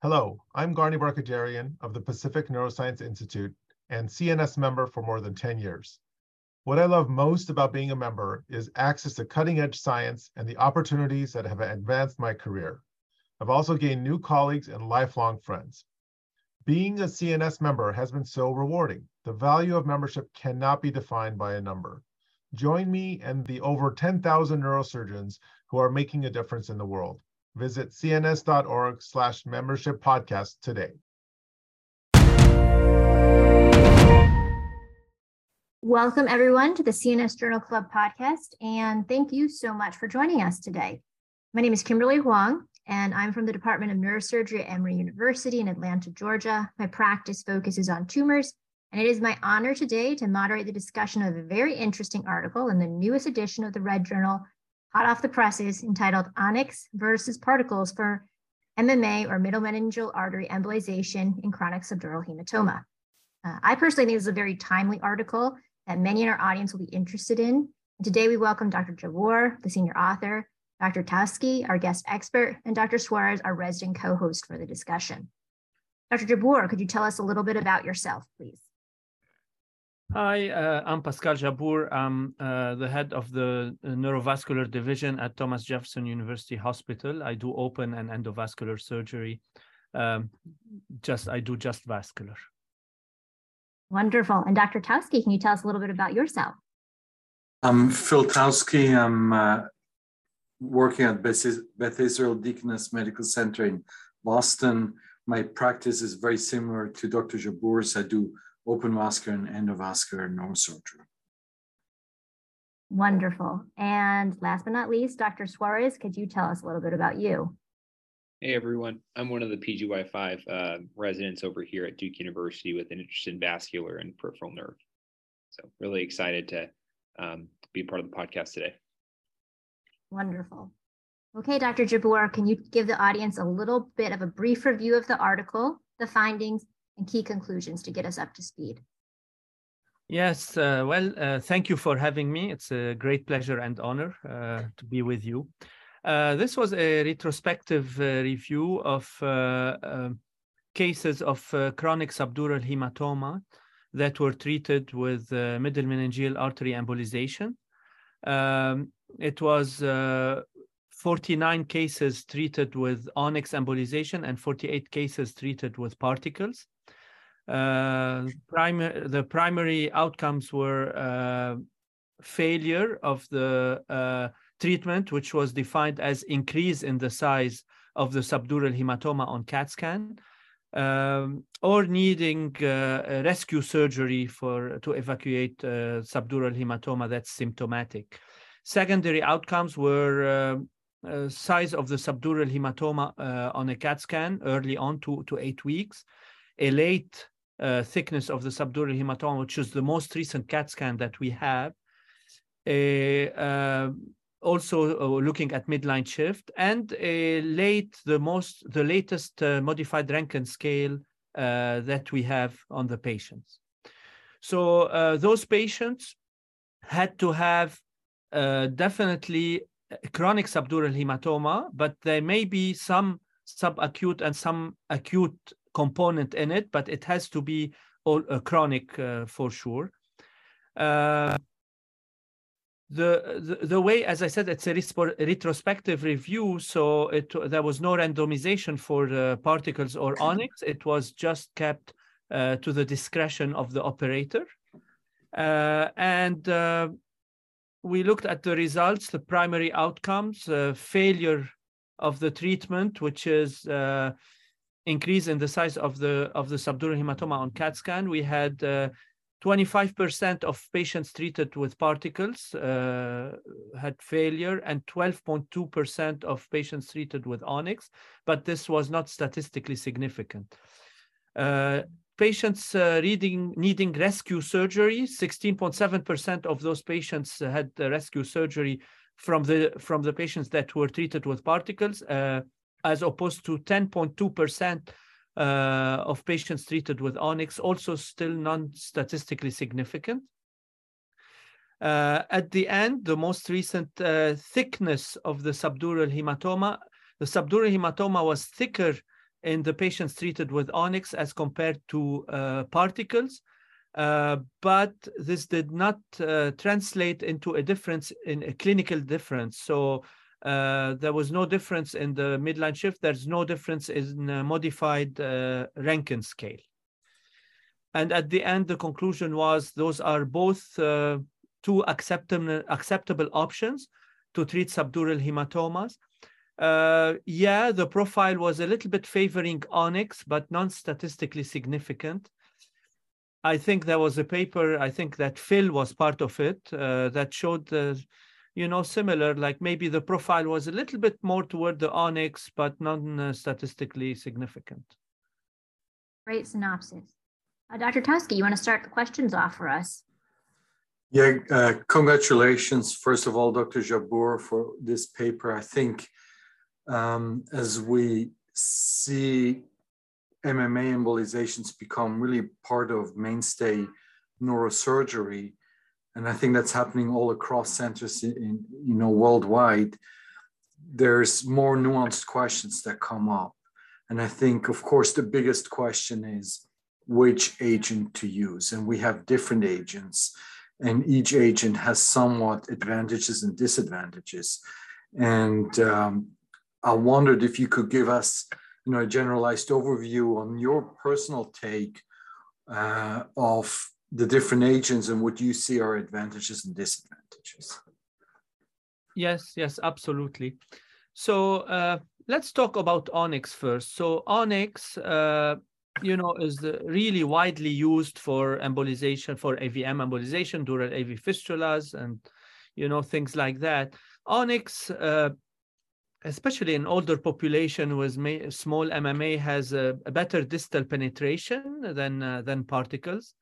Hello, I'm Garni Barkhoudarian of the Pacific Neuroscience Institute and CNS member for more than 10 years. What I love most about being a member is access to cutting edge science and the opportunities that have advanced my career. I've also gained new colleagues and lifelong friends. Being a CNS member has been so rewarding. The value of membership cannot be defined by a number. Join me and the over 10,000 neurosurgeons who are making a difference in the world. Visit cns.org slash membership podcast today. Welcome, everyone, to the CNS Journal Club podcast, and thank you so much for joining us today. My name is Kimberly Hoang, and I'm from the Department of Neurosurgery at Emory University in Atlanta, Georgia. My practice focuses on tumors, and it is my honor today to moderate the discussion of a very interesting article in the newest edition of the Red Journal hot off the presses entitled Onyx versus Particles for MMA or middle meningeal artery embolization in chronic subdural hematoma. Uh, I personally think this is a very timely article that many in our audience will be interested in. And today we welcome Dr. Jabbour, the senior author, Dr. Taussky, our guest expert, and Dr. Suarez, our resident co-host for the discussion. Dr. Jabbour, could you tell us a little bit about yourself, please? Hi, uh, I'm Pascal Jabbour. I'm uh, the head of the uh, neurovascular division at Thomas Jefferson University Hospital. I do open and endovascular surgery. Um, just I do just vascular. Wonderful. And Dr. Taussky, can you tell us a little bit about yourself? I'm Phil Taussky. I'm uh, working at Beth Israel Deaconess Medical Center in Boston. My practice is very similar to Dr. Jabbour's. I do open vascular and endovascular neurosurgery. Wonderful. And last but not least, Dr. Suarez, could you tell us a little bit about you? Hey everyone, I'm one of the PGY5 uh, residents over here at Duke University with an interest in vascular and peripheral nerve. So really excited to um, be part of the podcast today. Wonderful. Okay, Dr. Jabbour, can you give the audience a little bit of a brief review of the article, the findings, and key conclusions to get us up to speed. Yes, uh, well, uh, thank you for having me. It's a great pleasure and honor uh, to be with you. Uh, this was a retrospective uh, review of uh, um, cases of chronic subdural hematoma that were treated with middle meningeal artery embolization. Um, it was 49 cases treated with onyx embolization and 48 cases treated with particles. Uh, the primary outcomes were uh, failure of the uh, treatment, which was defined as increase in the size of the subdural hematoma on CAT scan, um, or needing uh, rescue surgery for to evacuate uh, subdural hematoma that's symptomatic. Secondary outcomes were size of the subdural hematoma on a CAT scan early on to, to eight weeks, a late uh, thickness of the subdural hematoma, which is the most recent CAT scan that we have. Uh, also looking at midline shift and late, the most, the latest uh, modified Rankin scale uh, that we have on the patients. So those patients had to have definitely chronic subdural hematoma, but there may be some subacute and some acute component in it, but it has to be all uh, chronic uh, for sure. Uh, the, the, the way, as I said, it's a retrospective review, so it there was no randomization for the particles or onyx. It was just kept uh, to the discretion of the operator, uh, and uh, we looked at the results, the primary outcomes, failure of the treatment, which is increase in the size of the of the subdural hematoma on CAT scan. We had 25% uh, of patients treated with particles uh, had failure and 12.2% of patients treated with onyx, but this was not statistically significant. Uh, patients uh, reading, needing rescue surgery, 16.7% of those patients had rescue surgery from the from the patients that were treated with particles. As opposed to 10.2% uh, of patients treated with onyx, also still non-statistically significant. Uh, at the end, the most recent uh, thickness of the subdural hematoma, the subdural hematoma was thicker in the patients treated with onyx as compared to uh, particles. Uh, but this did not uh, translate into a difference in a clinical difference. So uh, there was no difference in the midline shift. There's no difference in modified uh, Rankin scale. And at the end, the conclusion was those are both uh, two acceptable, acceptable options to treat subdural hematomas. Uh, yeah, the profile was a little bit favoring onyx, but non-statistically significant. I think there was a paper, I think that Phil was part of it, uh, that showed, uh, you know, similar, like maybe the profile was a little bit more toward the onyx, but not statistically significant. Great synopsis. Uh, Dr. Taussky, you want to start the questions off for us? Yeah, uh, congratulations, first of all, Dr. Jabbour, for this paper. I think um, as we see MMA embolizations become really part of mainstay neurosurgery, and I think that's happening all across centers in, you know worldwide. There's more nuanced questions that come up, and I think, of course, the biggest question is which agent to use, and we have different agents, and each agent has somewhat advantages and disadvantages, and um, I wondered if you could give us, you know, a generalized overview on your personal take uh, of the different agents and what you see are advantages and disadvantages. Yes, yes, absolutely. So uh, let's talk about Onyx first. So Onyx, uh, you know, is really widely used for embolization, for AVM embolization, dural AV fistulas, and you know things like that. Onyx uh, especially in older population with small MMA has a, a better distal penetration than, uh, than particles.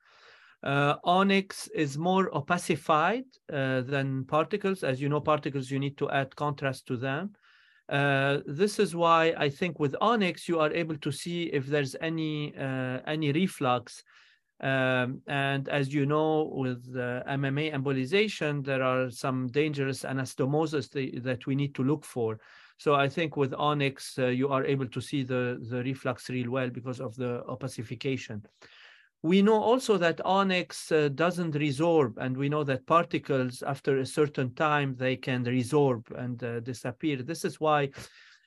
Uh, onyx is more opacified uh, than particles. As you know, particles, you need to add contrast to them. Uh, this is why I think with onyx, you are able to see if there's any, uh, any reflux. Um, and as you know, with MMA embolization, there are some dangerous anastomosis that we need to look for. So I think with Onyx, uh, you are able to see the, the reflux real well because of the opacification. We know also that Onyx uh, doesn't resorb, and we know that particles, after a certain time, they can resorb and uh, disappear. This is why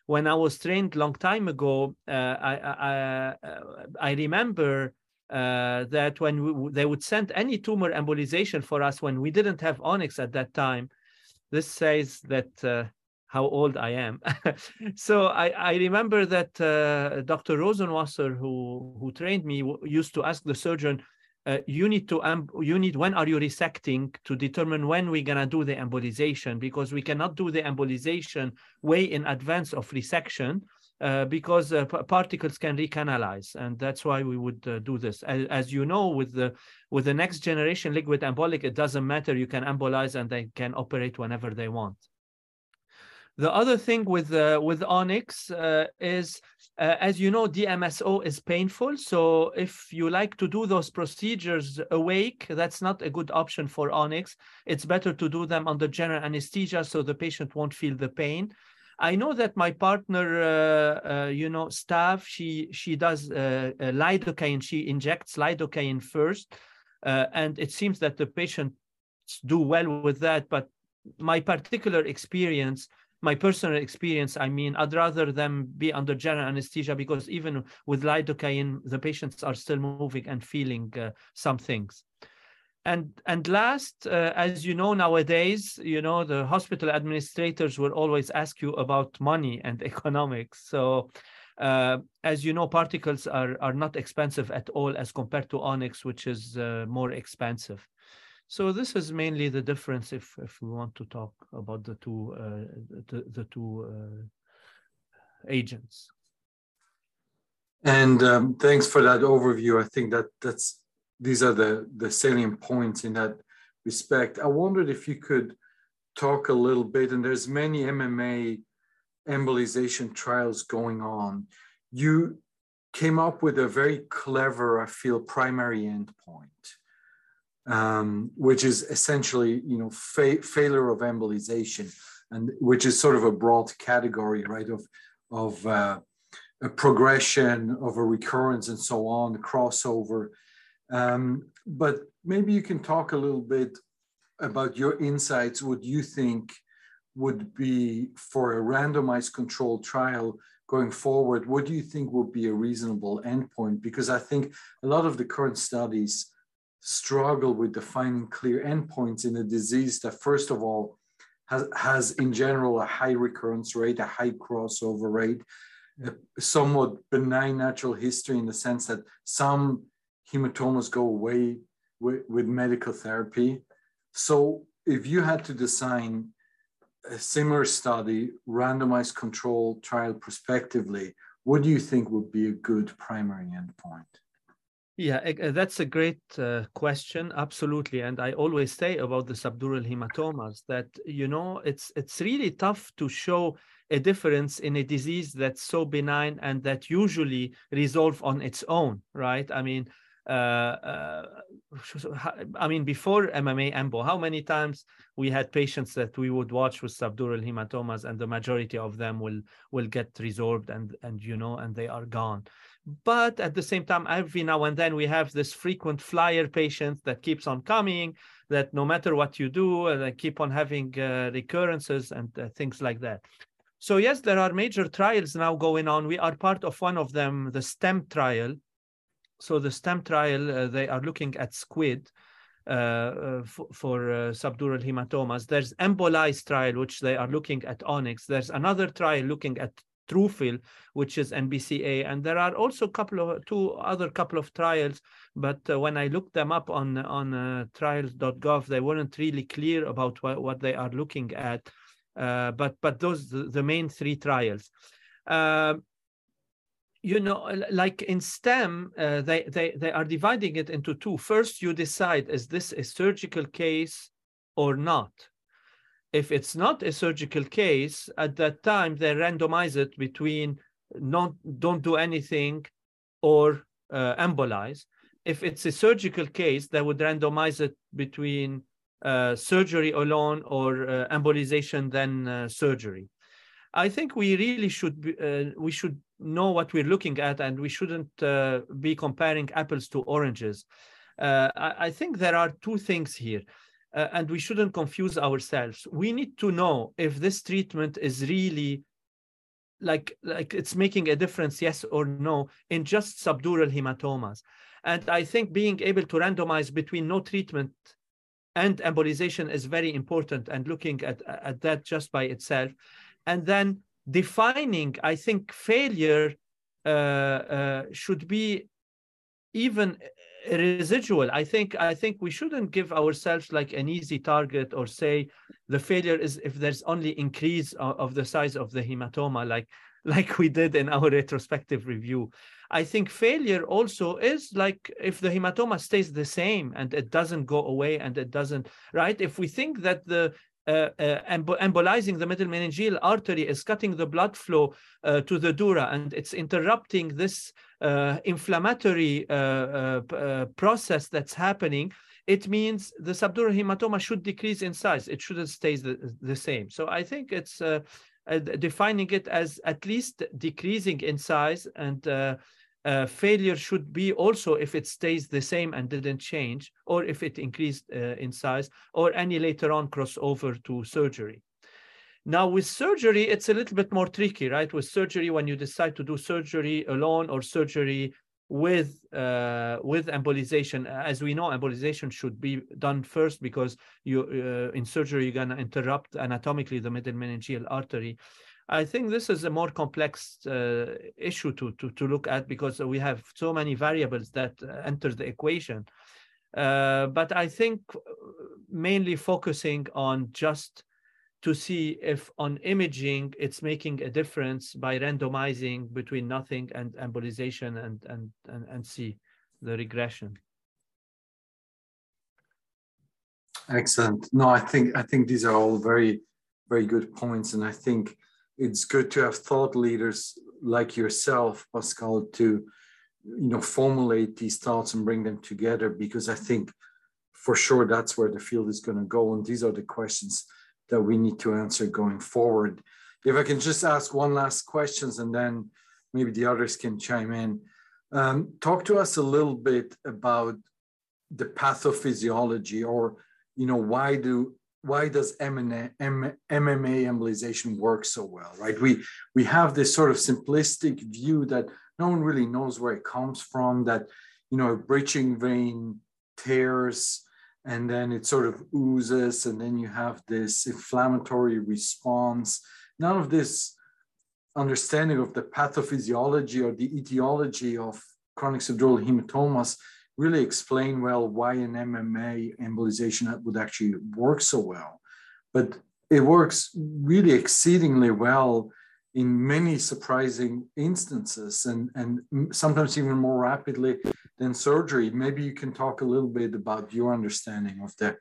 when I was trained long time ago, uh, I, I, I, remember uh, that when we, they would send any tumor embolization for us when we didn't have Onyx at that time, this says that uh, how old I am. so I, I, remember that uh, Dr. Rosenwasser, who, who trained me, used to ask the surgeon, uh, you need to, um, you need, when are you resecting to determine when we're gonna do the embolization because we cannot do the embolization way in advance of resection uh, because uh, particles can recanalize, and that's why we would uh, do this. As, as, you know, with the with the next generation liquid embolic, it doesn't matter. You can embolize, and they can operate whenever they want. The other thing with uh, with Onyx uh, is, uh, as you know, DMSO is painful. So if you like to do those procedures awake, that's not a good option for Onyx. It's better to do them under general anesthesia so the patient won't feel the pain. I know that my partner, uh, uh, you know, staff, she she does uh, lidocaine. She injects lidocaine first, and it seems that the patients do well with that. But my particular experience my personal experience, I mean, I'd rather them be under general anesthesia because even with lidocaine, the patients are still moving and feeling uh, some things. And and last, uh, as you know nowadays, you know the hospital administrators will always ask you about money and economics. So, uh, as you know, particles are are not expensive at all as compared to onyx, which is uh, more expensive. So this is mainly the difference if, if we want to talk about the two, uh, the, the two uh, agents. And um, thanks for that overview. I think that that's these are the, the salient points in that respect. I wondered if you could talk a little bit, and there's many MMA embolization trials going on. You came up with a very clever, I feel, primary endpoint um, which is essentially, you know, fa- failure of embolization, and which is sort of a broad category, right, of of uh, a progression of a recurrence and so on, crossover. Um, but maybe you can talk a little bit about your insights, what you think would be for a randomized controlled trial going forward, what do you think would be a reasonable endpoint? Because I think a lot of the current studies struggle with defining clear endpoints in a disease that, first of all, has, has in general a high recurrence rate, a high crossover rate, a somewhat benign natural history in the sense that some hematomas go away with, with medical therapy. So if you had to design a similar study, randomized control trial prospectively, what do you think would be a good primary endpoint? Yeah, uh, that's a great uh, question. Absolutely, and I always say about the subdural hematomas that you know it's it's really tough to show a difference in a disease that's so benign and that usually resolve on its own, right? I mean, uh, uh, I mean, before MMA EMBO, how many times we had patients that we would watch with subdural hematomas, and the majority of them will will get resolved and and you know, and they are gone. But at the same time, every now and then we have this frequent flyer patient that keeps on coming. That no matter what you do, uh, they keep on having uh, recurrences and uh, things like that. So yes, there are major trials now going on. We are part of one of them, the STEM trial, so the STEM trial, uh, they are looking at squid uh, uh for uh, subdural hematomas. There's EMBOLIZE trial, which they are looking at onyx. There's another trial looking at TRUFILL, which is NBCA, and there are also couple of two other couple of trials. But uh, when I looked them up on on uh, trials.gov, they weren't really clear about what, what they are looking at. Uh, but but those the, main three trials. You know, like in STEM, uh, they, they, they are dividing it into two. First, you decide, is this a surgical case or not? If it's not a surgical case, at that time, they randomize it between not, don't do anything or uh, embolize. If it's a surgical case, they would randomize it between uh, surgery alone or uh, embolization, then uh, surgery. I think we really should be, uh, we should know what we're looking at and we shouldn't uh, be comparing apples to oranges. Uh, I, I, think there are two things here. Uh, and we shouldn't confuse ourselves. We need to know if this treatment is really like like it's making a difference, yes or no, in just subdural hematomas. And I think being able to randomize between no treatment and embolization is very important and looking at, at that just by itself. And then defining, I think failure uh, uh, should be even residual. I think I think we shouldn't give ourselves like an easy target or say the failure is if there's only increase of, of the size of the hematoma, like like we did in our retrospective review. I think failure also is like if the hematoma stays the same and it doesn't go away and it doesn't, right? If we think that the embolizing the middle meningeal artery is cutting the blood flow uh, to the dura and it's interrupting this inflammatory process that's happening it means the subdural hematoma should decrease in size. It shouldn't stay the, the same. So I think it's uh, uh, defining it as at least decreasing in size and uh, uh, failure should be also if it stays the same and didn't change, or if it increased uh, in size, or any later on crossover to surgery. Now with surgery, it's a little bit more tricky, right? With surgery, when you decide to do surgery alone or surgery with uh, with embolization, as we know, embolization should be done first because you uh, in surgery you're gonna interrupt anatomically the middle meningeal artery. I think this is a more complex uh, issue to, to, to look at because we have so many variables that uh, enter the equation. Uh, but I think mainly focusing on just to see if on imaging it's making a difference by randomizing between nothing and embolization and, and, and, and see the regression. Excellent. No, I think I think these are all very, very good points. And I think it's good to have thought leaders like yourself, Pascal, to you know formulate these thoughts and bring them together because I think for sure that's where the field is going to go. And these are the questions that we need to answer going forward. If I can just ask one last questions and then maybe the others can chime in. Um, talk to us a little bit about the pathophysiology or, you know, why do why does MMA, MMA embolization work so well, right? We, we have this sort of simplistic view that no one really knows where it comes from, that, you know, a bridging vein tears and then it sort of oozes and then you have this inflammatory response. None of this understanding of the pathophysiology or the etiology of chronic subdural hematomas really explain well why an MMA embolization would actually work so well. But it works really exceedingly well in many surprising instances and, and sometimes even more rapidly than surgery. Maybe you can talk a little bit about your understanding of the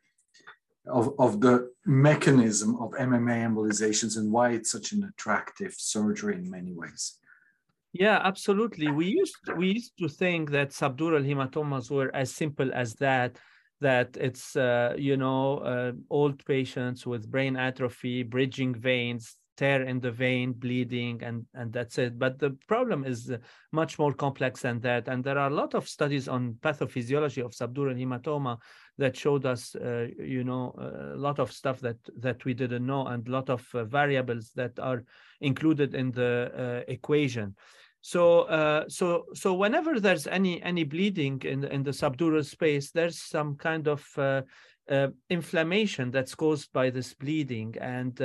of, of the mechanism of MMA embolizations and why it's such an attractive surgery in many ways. Yeah, absolutely. We used we used to think that subdural hematomas were as simple as that. That it's uh, you know uh, old patients with brain atrophy, bridging veins, tear in the vein, bleeding, and and that's it. But the problem is much more complex than that. And there are a lot of studies on pathophysiology of subdural hematoma that showed us, uh, you know, a lot of stuff that that we didn't know, and a lot of uh, variables that are included in the uh, equation. So, uh, so, so whenever there's any any bleeding in in the subdural space, there's some kind of uh, uh, inflammation that's caused by this bleeding, and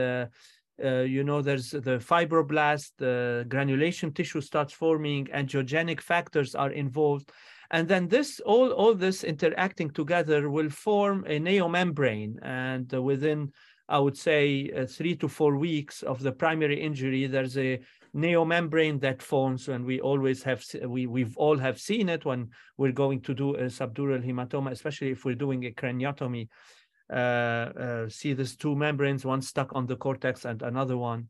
uh, you know there's the fibroblast, the granulation tissue starts forming, angiogenic factors are involved, and then this all all this interacting together will form a neomembrane, and within I would say uh, three to four weeks of the primary injury, there's a neomembrane that forms. And we always have we we've all have seen it when we're going to do a subdural hematoma especially if we're doing a craniotomy see these two membranes one stuck on the cortex and another one.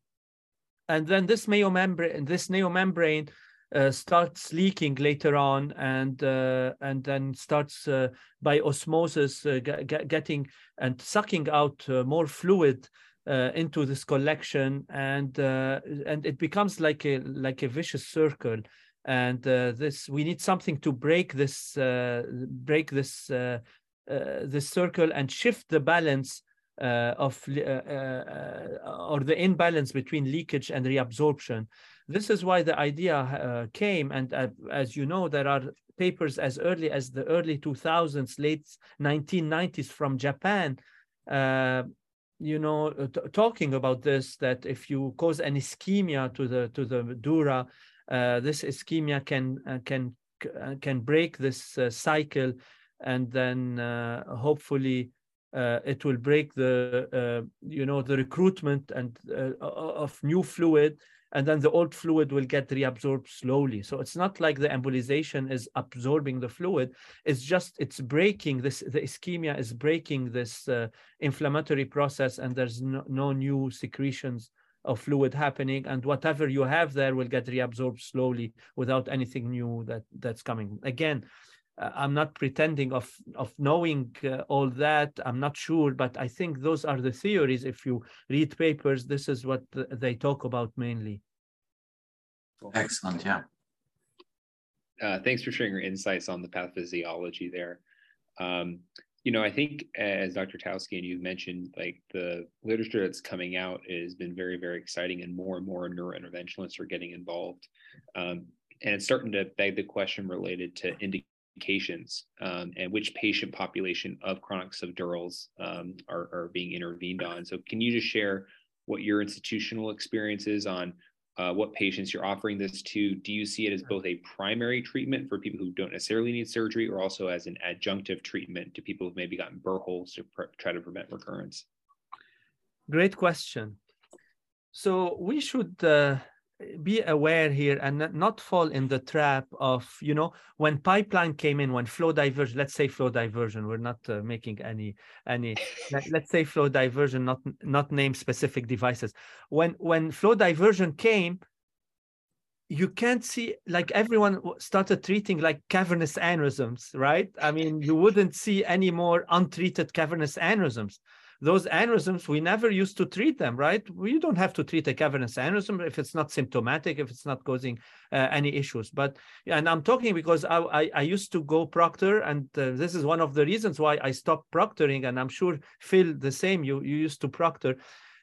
And then this neomembrane this neomembrane uh, starts leaking later on and uh, and then starts uh, by osmosis uh, getting and sucking out more fluid uh, into this collection. And uh, and it becomes like a like a vicious circle. And uh, this we need something to break this uh, break this uh, uh, circle and shift the balance of or the imbalance between leakage and reabsorption. This is why the idea came and as you know there are papers as early as the early 2000s late 1990s from japan you know, uh, talking about this, that if you cause an ischemia to the to the dura, uh, this ischemia can uh, can uh, can break this uh, cycle, and then uh, hopefully it will break the you know the recruitment and of new fluid and then the old fluid will get reabsorbed slowly. So it's not like the embolization is absorbing the fluid. It's just it's breaking this. The ischemia is breaking this uh, inflammatory process, and there's no, no new secretions of fluid happening and whatever you have there will get reabsorbed slowly without anything new that that's coming again uh, I'm not pretending of of knowing uh, all that. I'm not sure, but I think those are the theories. If you read papers, this is what they talk about mainly. Excellent. Yeah. Uh, thanks for sharing your insights on the pathophysiology there. Um, you know, I think as Dr. Taussky and you've mentioned, like the literature that's coming out has been very, very exciting, and more and more neurointerventionalists are getting involved. Um, and it's starting to beg the question related to indication indications um, and which patient population of chronic subdurals um, are, are, being intervened on. So, can you just share what your institutional experience is on uh, what patients you're offering this to? Do you see it as both a primary treatment for people who don't necessarily need surgery, or also as an adjunctive treatment to people who've maybe gotten burr holes to try to prevent recurrence? Great question. So we should uh, be aware here and not fall in the trap of you know when pipeline came in when flow diversion let's say flow diversion we're not uh, making any any let, us say flow diversion not not name specific devices. When when flow diversion came you can't see like everyone started treating like cavernous aneurysms right? I mean you wouldn't see any more untreated cavernous aneurysms those aneurysms, we never used to treat them, right? We don't have to treat a cavernous aneurysm if it's not symptomatic, if it's not causing uh, any issues. But, and I'm talking because I, I, I used to go proctor, and uh, this is one of the reasons why I stopped proctoring. And I'm sure Phil, the same, you, you used to proctor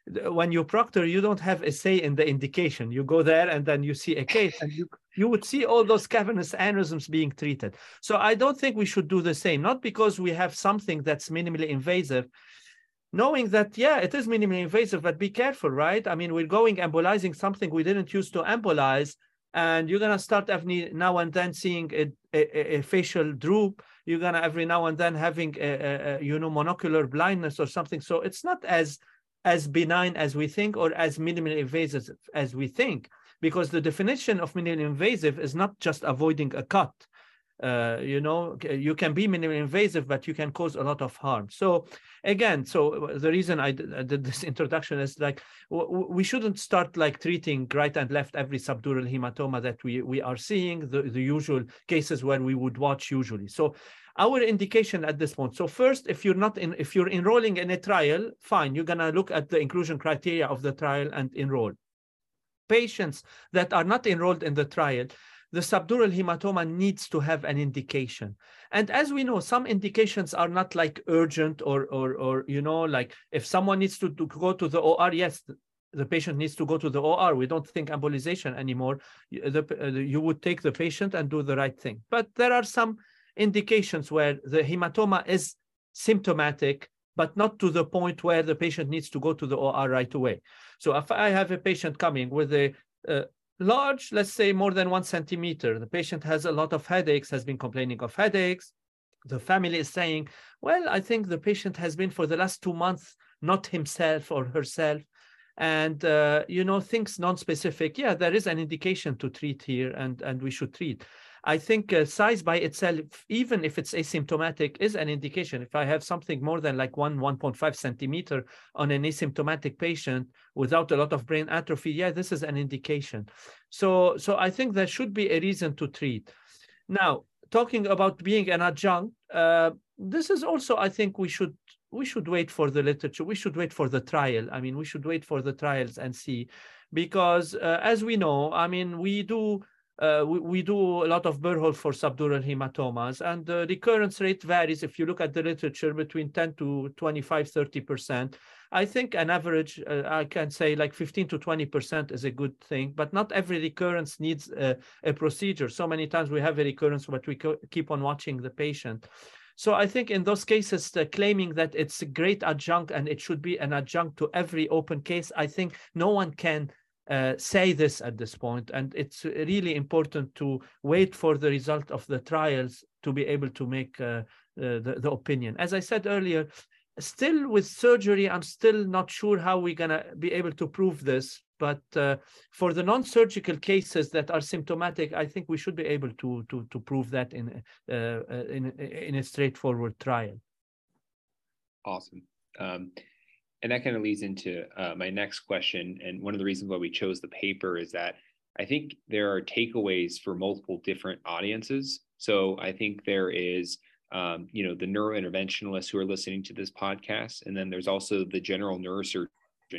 when you proctor, you don't have a say in the indication. You go there and then you see a case and you, you would see all those cavernous aneurysms being treated. So I don't think we should do the same, not because we have something that's minimally invasive, knowing that, yeah, it is minimally invasive, but be careful, right? I mean, we're going embolizing something we didn't use to embolize, and you're going to start every now and then seeing a, a, a, facial droop. You're going to every now and then having a, a, you know, monocular blindness or something. So it's not as as benign as we think or as minimally invasive as we think, because the definition of minimally invasive is not just avoiding a cut. Uh, you know, you can be minimally invasive, but you can cause a lot of harm. So again, so the reason I did, I did this introduction is like, we shouldn't start like treating right and left every subdural hematoma that we, we are seeing, the, the usual cases where we would watch usually. So our indication at this point. So first, if you're not in, if you're enrolling in a trial, fine, you're gonna look at the inclusion criteria of the trial and enroll. Patients that are not enrolled in the trial, the subdural hematoma needs to have an indication. And as we know, some indications are not like urgent or, or, or you know, like if someone needs to, to go to the OR, yes, the patient needs to go to the OR. We don't think embolization anymore. The, uh, you would take the patient and do the right thing. But there are some indications where the hematoma is symptomatic, but not to the point where the patient needs to go to the OR right away. So if I have a patient coming with a, a large, let's say more than one centimeter, the patient has a lot of headaches, has been complaining of headaches. The family is saying, well, I think the patient has been for the last two months, not himself or herself. And uh, you know things non-specific. Yeah there is an indication to treat here and and we should treat I think uh, size by itself, even if it's asymptomatic, is an indication. If I have something more than like one, 1.5 centimeter on an asymptomatic patient without a lot of brain atrophy, yeah, this is an indication. So, so I think there should be a reason to treat. Now, talking about being an adjunct, uh, this is also, I think we should we should wait for the literature. We should wait for the trial. I mean, we should wait for the trials and see, because uh, as we know, I mean, we do uh, we, we, do a lot of burr hole for subdural hematomas, and the recurrence rate varies. If you look at the literature, between 10 to 25, 30%. I think an average, uh, I can say like 15 to 20% is a good thing, but not every recurrence needs a, a procedure. So many times we have a recurrence, but we keep on watching the patient. So I think in those cases, claiming that it's a great adjunct and it should be an adjunct to every open case, I think no one can uh, say this at this point, and it's really important to wait for the result of the trials to be able to make uh, uh, the, the opinion. As I said earlier, still with surgery, I'm still not sure how we're gonna be able to prove this. But uh, for the non-surgical cases that are symptomatic, I think we should be able to to to prove that in uh in in a straightforward trial. Awesome. Um, and that kind of leads into uh, my next question. And one of the reasons why we chose the paper is that I think there are takeaways for multiple different audiences. So I think there is, um, you know, the neurointerventionalists who are listening to this podcast, and then there's also the general neurosurgeon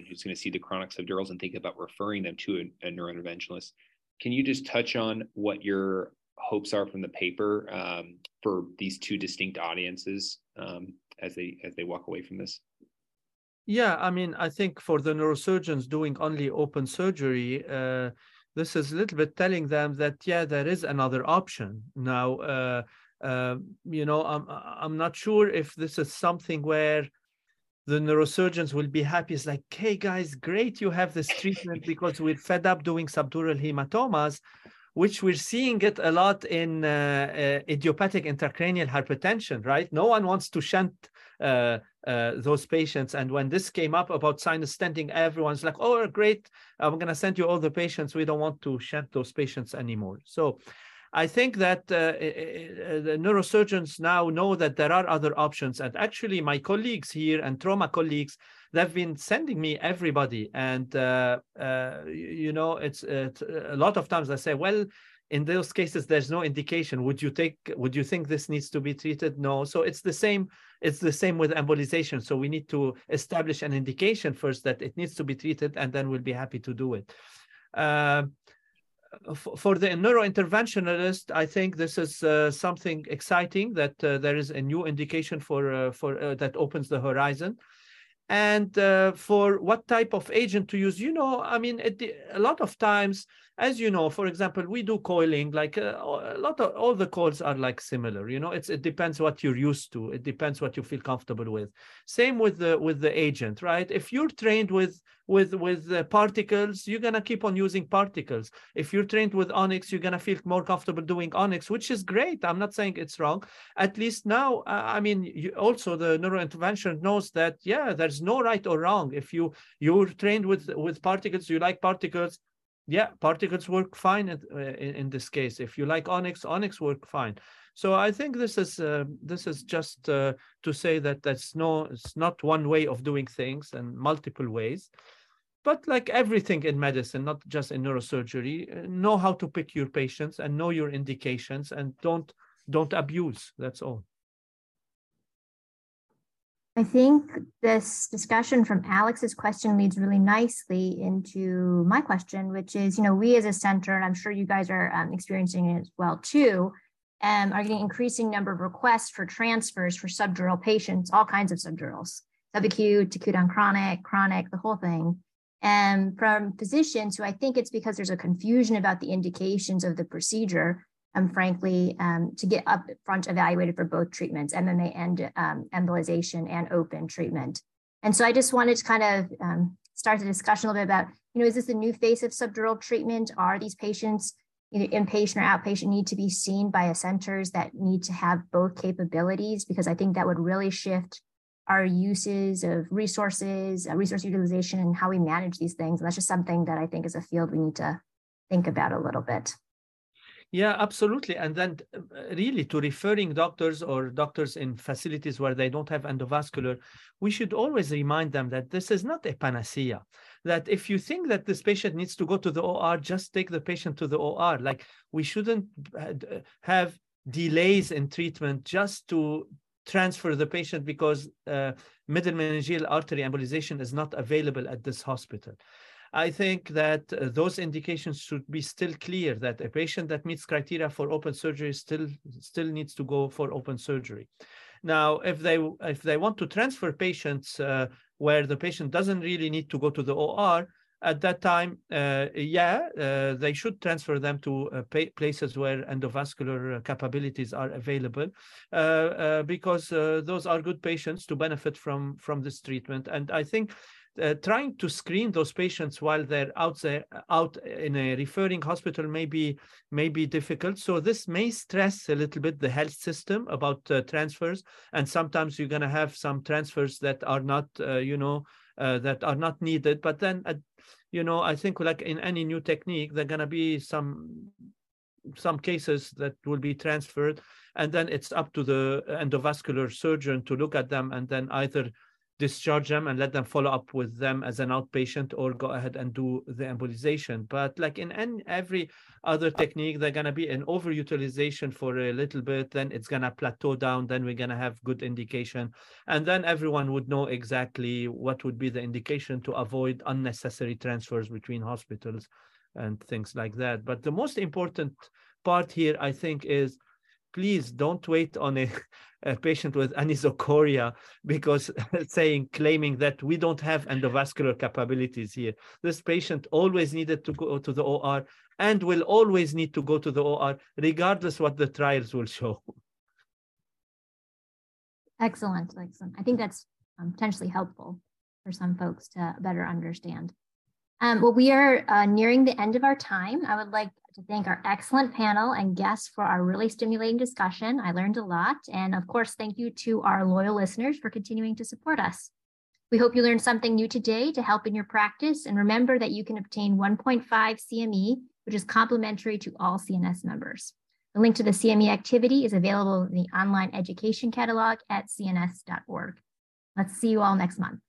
who's going to see the chronic subdurals and think about referring them to a, a neurointerventionalist. Can you just touch on what your hopes are from the paper um, for these two distinct audiences um, as they as they walk away from this? Yeah, I mean, I think for the neurosurgeons doing only open surgery, uh, this is a little bit telling them that yeah, there is another option now. Uh, uh, you know, I'm I'm not sure if this is something where the neurosurgeons will be happy. It's like, hey guys, great, you have this treatment because we're fed up doing subdural hematomas, which we're seeing it a lot in uh, uh, idiopathic intracranial hypertension, right? No one wants to shunt uh, uh, those patients. And when this came up about sinus stenting, everyone's like, oh, great, I'm going to send you all the patients. We don't want to shunt those patients anymore. So I think that uh, the neurosurgeons now know that there are other options. And actually, my colleagues here and trauma colleagues, they've been sending me everybody. And, uh, uh, you know, it's, it's, a lot of times I say, well, in those cases there's no indication. Would you take would you think this needs to be treated? No. So it's the same it's the same with embolization. So we need to establish an indication first that it needs to be treated and then we'll be happy to do it. Uh, for the neurointerventionalist, I think this is uh, something exciting that uh, there is a new indication for uh, for uh, that opens the horizon. And uh, for what type of agent to use, you know, I mean, a lot of times as you know, for example, we do coiling, like uh, a lot of all the coils are like similar, you know, it's, it depends what you're used to. It depends what you feel comfortable with. Same with the, with the agent, right? If you're trained with, with, with uh, particles, you're going to keep on using particles. If you're trained with onyx, you're going to feel more comfortable doing onyx, which is great. I'm not saying it's wrong. At least now, I mean, you, also the neurointervention knows that, yeah, there's no right or wrong. If you, you're trained with, with particles, you like particles, yeah, particles work fine in, in, in, this case. If you like Onyx, Onyx work fine. So I think this is uh, this is just uh, to say that that's no, it's not one way of doing things and multiple ways. But like everything in medicine, not just in neurosurgery, uh, know how to pick your patients and know your indications and don't don't abuse. That's all. I think this discussion from Alex's question leads really nicely into my question, which is, you know, we as a center, and I'm sure you guys are um, experiencing it as well too, um, are getting increasing number of requests for transfers for subdural patients, all kinds of subdurals, subacute, acute on chronic, chronic, the whole thing. And from physicians who I think it's because there's a confusion about the indications of the procedure um, frankly, um, to get upfront evaluated for both treatments, MMA and um, embolization and open treatment. And so I just wanted to kind of um, start the discussion a little bit about, you know, is this a new phase of subdural treatment? Are these patients, either inpatient or outpatient, need to be seen by a centers that need to have both capabilities? Because I think that would really shift our uses of resources, uh, resource utilization, and how we manage these things. And that's just something that I think as a field we need to think about a little bit. Yeah, absolutely. And then uh, really to referring doctors or doctors in facilities where they don't have endovascular, we should always remind them that this is not a panacea. That if you think that this patient needs to go to the OR, just take the patient to the OR. Like we shouldn't uh, have delays in treatment just to transfer the patient because uh, middle meningeal artery embolization is not available at this hospital. I think that uh, those indications should be still clear that a patient that meets criteria for open surgery still still needs to go for open surgery. Now, if they if they want to transfer patients uh, where the patient doesn't really need to go to the OR, at that time, uh, yeah, uh, they should transfer them to uh, places where endovascular capabilities are available, uh, uh, because those are good patients to benefit from from this treatment. And I think uh, trying to screen those patients while they're out there out in a referring hospital may be may be difficult. So this may stress a little bit the health system about uh, transfers. And sometimes you're going to have some transfers that are not uh, you know uh, that are not needed. But then uh, you know i think like in any new technique there're going to be some some cases that will be transferred. And then it's up to the endovascular surgeon to look at them and then either discharge them and let them follow up with them as an outpatient or go ahead and do the embolization. But like in any, every other technique, they're going to be an overutilization for a little bit, then it's going to plateau down, then we're going to have good indication. And then everyone would know exactly what would be the indication to avoid unnecessary transfers between hospitals and things like that. But the most important part here, I think, is please don't wait on a, a patient with anisocoria because saying claiming that we don't have endovascular capabilities here. This patient always needed to go to the or and will always need to go to the or regardless what the trials will show. Excellent excellent. I think that's um, potentially helpful for some folks to better understand. Um, well, we are uh, nearing the end of our time. I would like to thank our excellent panel and guests for our really stimulating discussion. I learned a lot. And of course, thank you to our loyal listeners for continuing to support us. We hope you learned something new today to help in your practice. And remember that you can obtain 1.5 CME, which is complimentary to all CNS members. The link to the CME activity is available in the online education catalog at cns.org. Let's see you all next month.